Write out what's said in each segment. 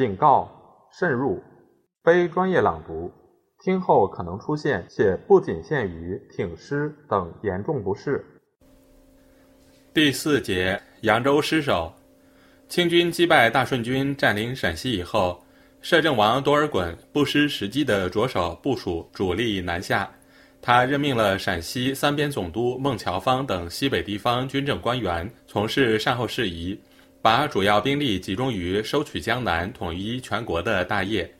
警告：慎入，非专业朗读，听后可能出现且不仅限于挺尸等严重不适。第四节，扬州失守。清军击败大顺军，占领陕西以后，摄政王多尔衮不失时机地着手部署主力南下。他任命了陕西三边总督孟乔芳等西北地方军政官员，从事善后事宜，把主要兵力集中于收取江南、统一全国的大业。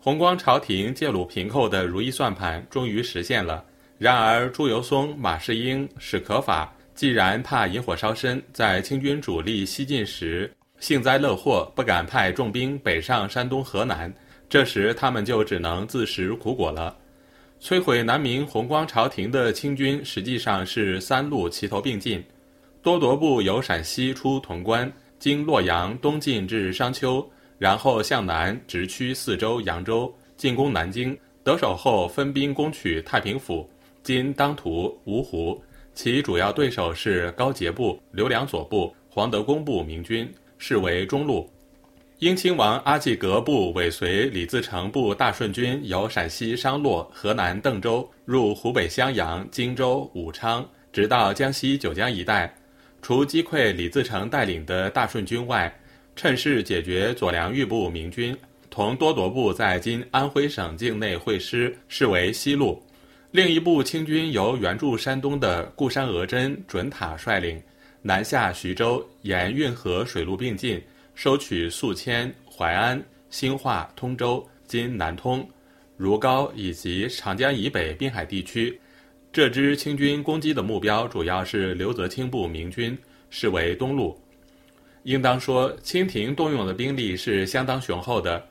弘光朝廷借鲁平寇的如意算盘终于实现了。然而，朱由崧、马士英、史可法既然怕引火烧身，在清军主力西进时幸灾乐祸，不敢派重兵北上山东、河南。这时，他们就只能自食苦果了。摧毁南明弘光朝廷的清军实际上是三路齐头并进，多铎部由陕西出潼关，经洛阳东进至商丘，然后向南直趋四州、扬州，进攻南京。得手后分兵攻取太平府（今当涂、芜湖），其主要对手是高杰部、刘良佐部、黄德功部明军，视为中路。英亲王阿济格部尾随李自成部大顺军，由陕西商洛、河南邓州入湖北襄阳、荆州、武昌，直到江西九江一带。除击溃李自成带领的大顺军外，趁势解决左良玉部明军，同多铎部在今安徽省境内会师，视为西路。另一部清军由援助山东的固山额真准塔率领，南下徐州，沿运河水路并进。收取宿迁、淮安、兴化、通州（今南通）、如皋以及长江以北滨海地区。这支清军攻击的目标主要是刘泽清部明军，视为东路。应当说，清廷动用的兵力是相当雄厚的。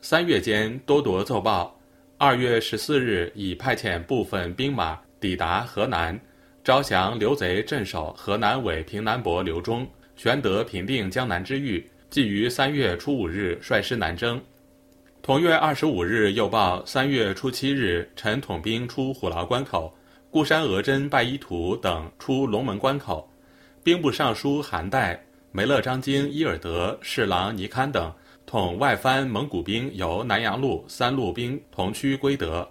三月间，多铎奏报，二月十四日已派遣部分兵马抵达河南，招降刘贼镇守河南伪平南伯刘忠，玄德平定江南之狱。即于三月初五日率师南征，同月二十五日又报三月初七日陈统兵出虎牢关口，固山额真、拜依图等出龙门关口，兵部尚书韩岱、梅勒章京、伊尔德、侍郎尼堪等统外藩蒙古兵由南阳路三路兵同驱归德。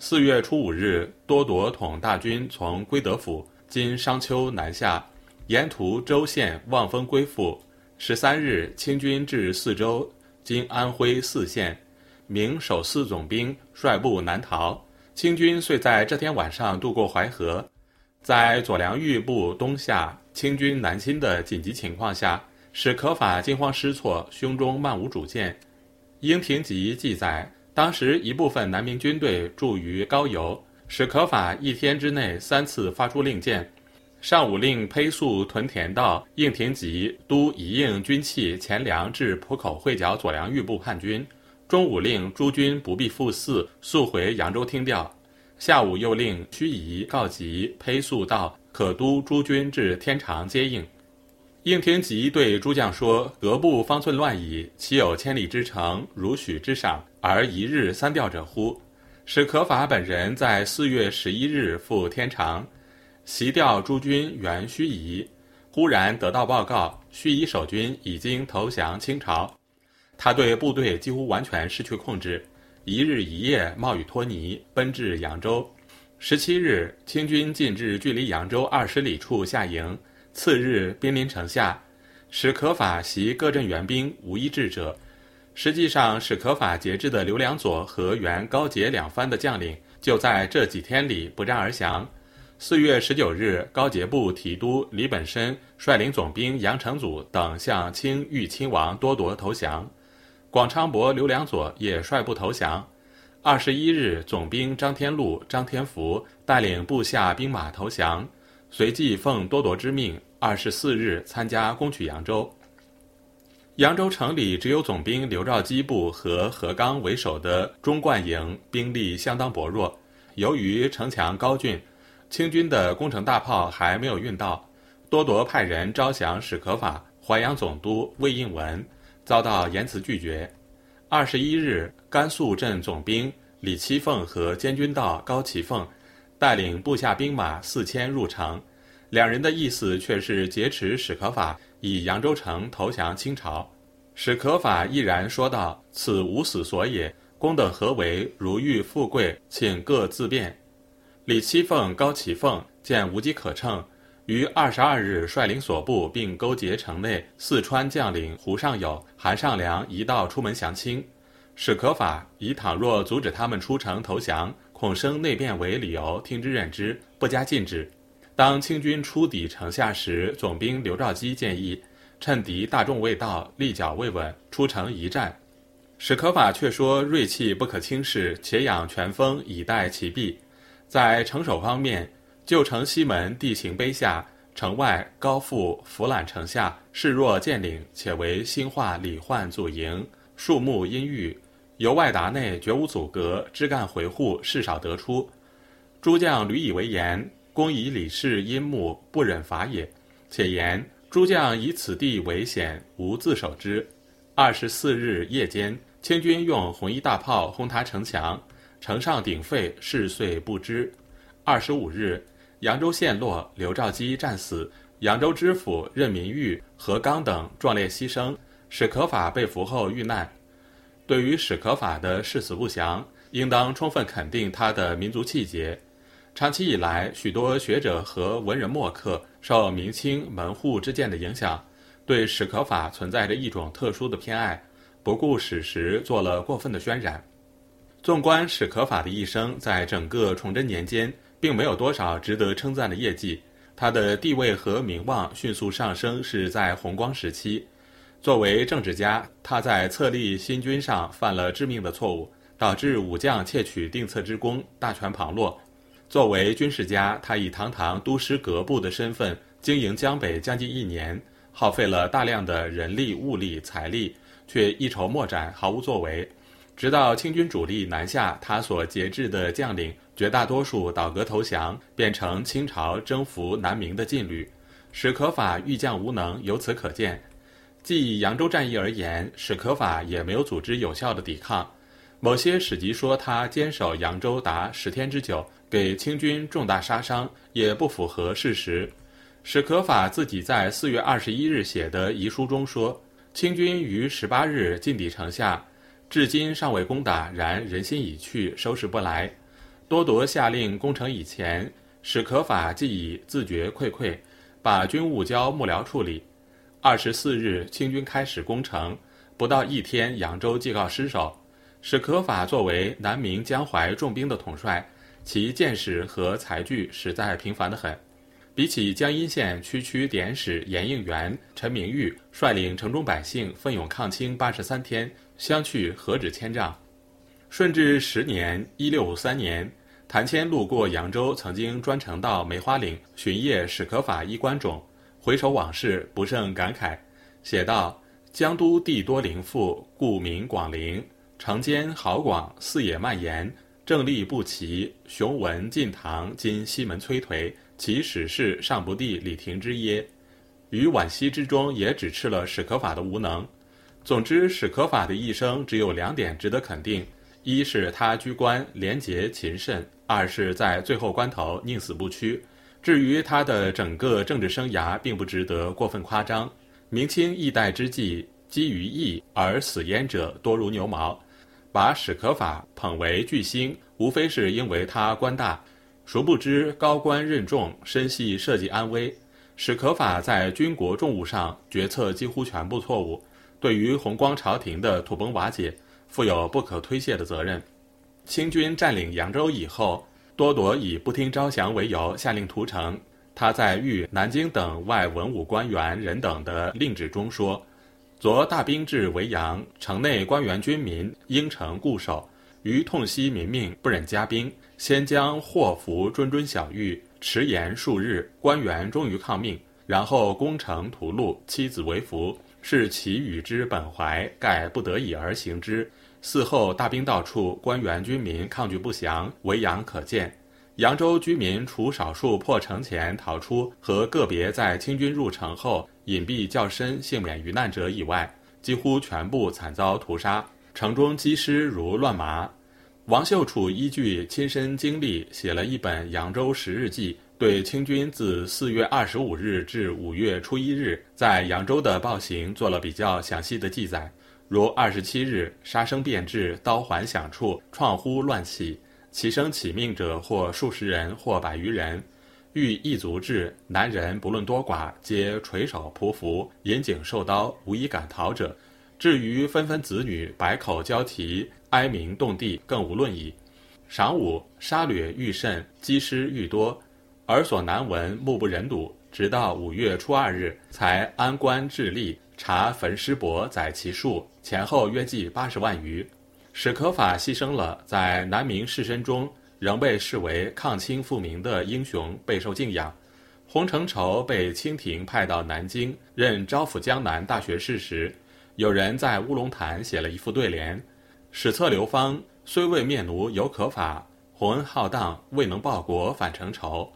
四月初五日，多铎统大军从归德府（今商丘）南下，沿途州县望风归附。十三日，清军至四州（今安徽泗县），明守四总兵率部南逃。清军遂在这天晚上渡过淮河。在左良玉部东下、清军南侵的紧急情况下，史可法惊慌失措，胸中漫无主见。《英廷集》记载，当时一部分南明军队驻于高邮，史可法一天之内三次发出令箭。上午令裴素屯田道应廷吉督一应军器钱粮至浦口会剿左良玉部叛军。中午令诸军不必赴泗，速回扬州听调。下午又令须仪告急胚粟道可督诸军至天长接应。应廷吉对诸将说：“俄部方寸乱矣，岂有千里之城，如许之赏，而一日三调者乎？”史可法本人在四月十一日赴天长。袭调诸军援盱眙，忽然得到报告，盱眙守军已经投降清朝。他对部队几乎完全失去控制，一日一夜冒雨拖泥奔至扬州。十七日，清军进至距离扬州二十里处下营。次日，兵临城下，史可法袭各镇援兵，无一智者。实际上，史可法节制的刘良佐和原高杰两藩的将领，就在这几天里不战而降。四月十九日，高杰部提督李本身率领总兵杨成祖等向清豫亲王多铎投降，广昌伯刘良佐也率部投降。二十一日，总兵张天禄、张天福带领部下兵马投降，随即奉多铎之命，二十四日参加攻取扬州。扬州城里只有总兵刘兆基部和何刚为首的中冠营兵力相当薄弱，由于城墙高峻。清军的攻城大炮还没有运到，多铎派人招降史可法、淮阳总督魏应文，遭到严词拒绝。二十一日，甘肃镇总兵李七凤和监军道高启凤带领部下兵马四千入城，两人的意思却是劫持史可法，以扬州城投降清朝。史可法毅然说道：“此无死所也。公等何为？如欲富贵，请各自便。”李七凤、高启凤见无机可乘，于二十二日率领所部，并勾结城内四川将领胡尚友、韩尚良一道出门降清。史可法以倘若阻止他们出城投降，恐生内变为理由，听之任之，不加禁止。当清军出抵城下时，总兵刘兆基建议。趁敌大众未到，立脚未稳，出城一战。史可法却说锐气不可轻视，且养全锋以待其弊。在城守方面，旧城西门地形卑下，城外高阜俯览城下，势若剑岭，且为兴化李焕祖营，树木阴郁，由外达内绝无阻隔，枝干回护，事少得出。诸将屡以为言，公以李氏阴木，不忍伐也。且言。诸将以此地为险，无自守之。二十四日夜间，清军用红衣大炮轰塌城墙，城上鼎沸，事遂不知。二十五日，扬州陷落，刘兆基战死，扬州知府任民玉、何刚等壮烈牺牲。史可法被俘后遇难。对于史可法的誓死不降，应当充分肯定他的民族气节。长期以来，许多学者和文人墨客受明清门户之见的影响，对史可法存在着一种特殊的偏爱，不顾史实做了过分的渲染。纵观史可法的一生，在整个崇祯年间，并没有多少值得称赞的业绩。他的地位和名望迅速上升，是在弘光时期。作为政治家，他在册立新军上犯了致命的错误，导致武将窃取定策之功，大权旁落。作为军事家，他以堂堂都师阁部的身份经营江北将近一年，耗费了大量的人力、物力、财力，却一筹莫展，毫无作为。直到清军主力南下，他所节制的将领绝大多数倒戈投降，变成清朝征服南明的劲旅。史可法遇将无能，由此可见。既以扬州战役而言，史可法也没有组织有效的抵抗。某些史籍说他坚守扬州达十天之久。给清军重大杀伤也不符合事实。史可法自己在四月二十一日写的遗书中说：“清军于十八日进抵城下，至今尚未攻打，然人心已去，收拾不来。多铎下令攻城以前，史可法即已自觉愧愧，把军务交幕僚处理。二十四日，清军开始攻城，不到一天，扬州即告失守。史可法作为南明江淮重兵的统帅。”其见识和才具实在平凡的很，比起江阴县区区典史严应元、陈明玉率领城中百姓奋勇抗清八十三天，相去何止千丈。顺治十年（一六五三年），谭谦路过扬州，曾经专程到梅花岭巡夜史可法衣冠冢，回首往事，不胜感慨，写道：“江都地多陵赋，故名广陵。城间豪广，四野蔓延。”政吏不齐，雄文晋唐，今西门摧颓，其始是尚不第李廷之耶？于惋惜之中，也指斥了史可法的无能。总之，史可法的一生只有两点值得肯定：一是他居官廉洁勤慎；二是在最后关头宁死不屈。至于他的整个政治生涯，并不值得过分夸张。明清易代之际，基于义而死焉者多如牛毛。把史可法捧为巨星，无非是因为他官大，殊不知高官任重，身系社稷安危。史可法在军国重务上决策几乎全部错误，对于弘光朝廷的土崩瓦解，负有不可推卸的责任。清军占领扬州以后，多铎以不听招降为由下令屠城。他在谕南京等外文武官员人等的令旨中说。昨大兵至维扬，城内官员军民应城固守。余痛惜民命，不忍加兵，先将祸福谆谆晓谕，迟延数日，官员终于抗命。然后攻城屠戮，妻子为俘，是其与之本怀，盖不得已而行之。嗣后大兵到处，官员军民抗拒不降，维扬可见。扬州居民除少数破城前逃出和个别在清军入城后隐蔽较深幸免于难者以外，几乎全部惨遭屠杀，城中积尸如乱麻。王秀楚依据亲身经历写了一本《扬州十日记》，对清军自四月二十五日至五月初一日在扬州的暴行做了比较详细的记载。如二十七日，杀声遍至，刀环响处，创呼乱起，其生起命者或数十人，或百余人。遇一族至，男人不论多寡，皆垂手匍匐，引颈受刀，无一敢逃者。至于纷纷子女，百口交啼，哀鸣动地，更无论矣。晌午，杀掠愈甚，积尸愈多。耳所难闻，目不忍睹，直到五月初二日，才安官致吏查焚尸帛，载其数，前后约计八十万余。史可法牺牲了，在南明士绅中仍被视为抗清复明的英雄，备受敬仰。洪承畴被清廷派到南京任招抚江南大学士时，有人在乌龙潭写了一副对联：“史册流芳，虽未灭奴犹可法；洪恩浩荡，未能报国反承畴。”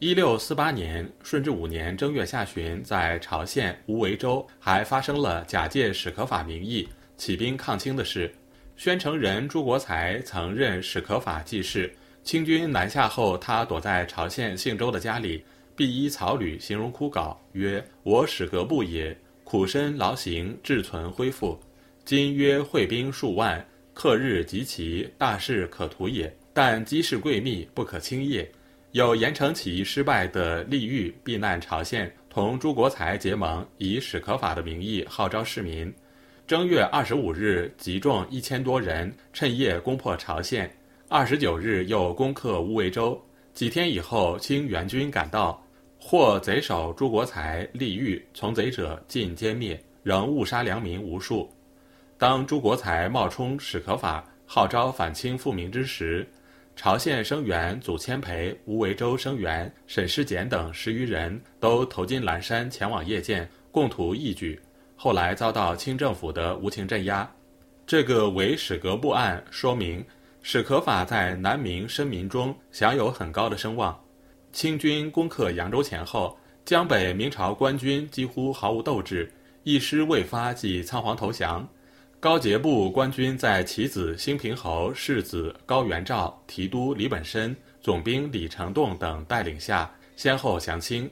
一六四八年，顺治五年正月下旬，在朝鲜无为州还发生了假借史可法名义起兵抗清的事。宣城人朱国才曾任史可法记事。清军南下后，他躲在朝鲜信州的家里，必依草履，形容枯槁，曰：“我史阁部也，苦身劳形，志存恢复。今约会兵数万，克日极其，大事可图也。但机事贵密，不可轻业。”有严惩起义失败的利欲避难朝鲜，同朱国才结盟，以史可法的名义号召市民。正月二十五日，集众一千多人，趁夜攻破朝鲜。二十九日又攻克乌维州。几天以后，清援军赶到，获贼首朱国才、利欲，从贼者尽歼灭，仍误杀良民无数。当朱国才冒充史可法，号召反清复明之时，朝鲜生员祖千培、吴维周生员沈世简等十余人都投进蓝山，前往谒见，共图义举。后来遭到清政府的无情镇压。这个伪史阁部案说明，史可法在南明绅民中享有很高的声望。清军攻克扬州前后，江北明朝官军几乎毫无斗志，一师未发即仓皇投降。高杰部官军在其子兴平侯世子高元照、提督李本申、总兵李成栋等带领下，先后降清。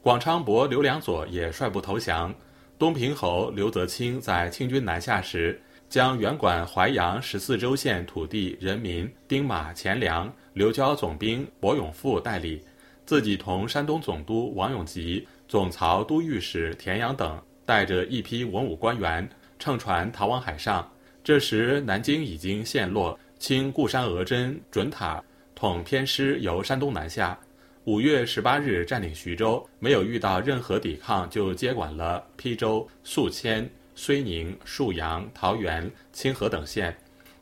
广昌伯刘良佐也率部投降。东平侯刘泽清在清军南下时，将原管淮阳十四州县土地、人民、兵马、钱粮留交总兵伯永富代理，自己同山东总督王永吉、总曹都御史田阳等带着一批文武官员。乘船逃往海上，这时南京已经陷落。清固山额真准塔统偏师由山东南下，五月十八日占领徐州，没有遇到任何抵抗就接管了邳州、宿迁、睢宁、沭阳、桃园、清河等县。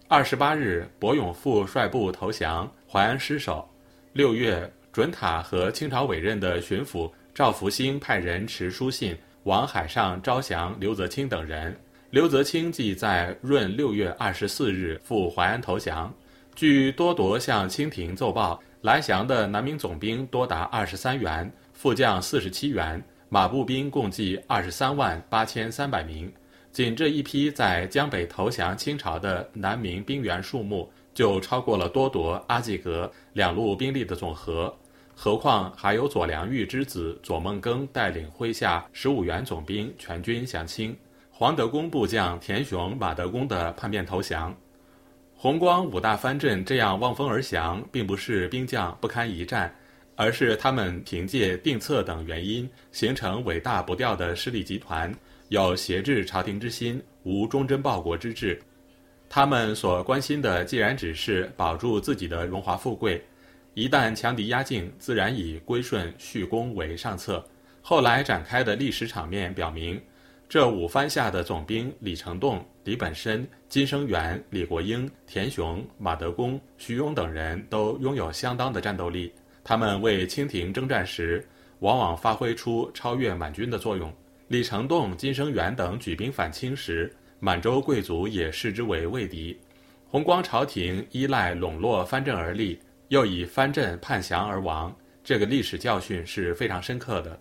二十八日，柏永富率部投降，淮安失守。六月，准塔和清朝委任的巡抚赵福兴派人持书信往海上招降刘泽清等人。刘泽清即在闰六月二十四日赴淮安投降。据多铎向清廷奏报，来降的南明总兵多达二十三员，副将四十七员，马步兵共计二十三万八千三百名。仅这一批在江北投降清朝的南明兵员数目，就超过了多铎、阿济格两路兵力的总和。何况还有左良玉之子左梦庚带领麾下十五员总兵全军降清。黄德功部将田雄、马德功的叛变投降，弘光五大藩镇这样望风而降，并不是兵将不堪一战，而是他们凭借定策等原因形成尾大不掉的势力集团，有挟制朝廷之心，无忠贞报国之志。他们所关心的，既然只是保住自己的荣华富贵，一旦强敌压境，自然以归顺续功为上策。后来展开的历史场面表明。这五藩下的总兵李成栋、李本深、金生元、李国英、田雄、马德功、徐庸等人都拥有相当的战斗力。他们为清廷征战时，往往发挥出超越满军的作用。李成栋、金生元等举兵反清时，满洲贵族也视之为畏敌。弘光朝廷依赖笼络藩镇而立，又以藩镇叛降而亡，这个历史教训是非常深刻的。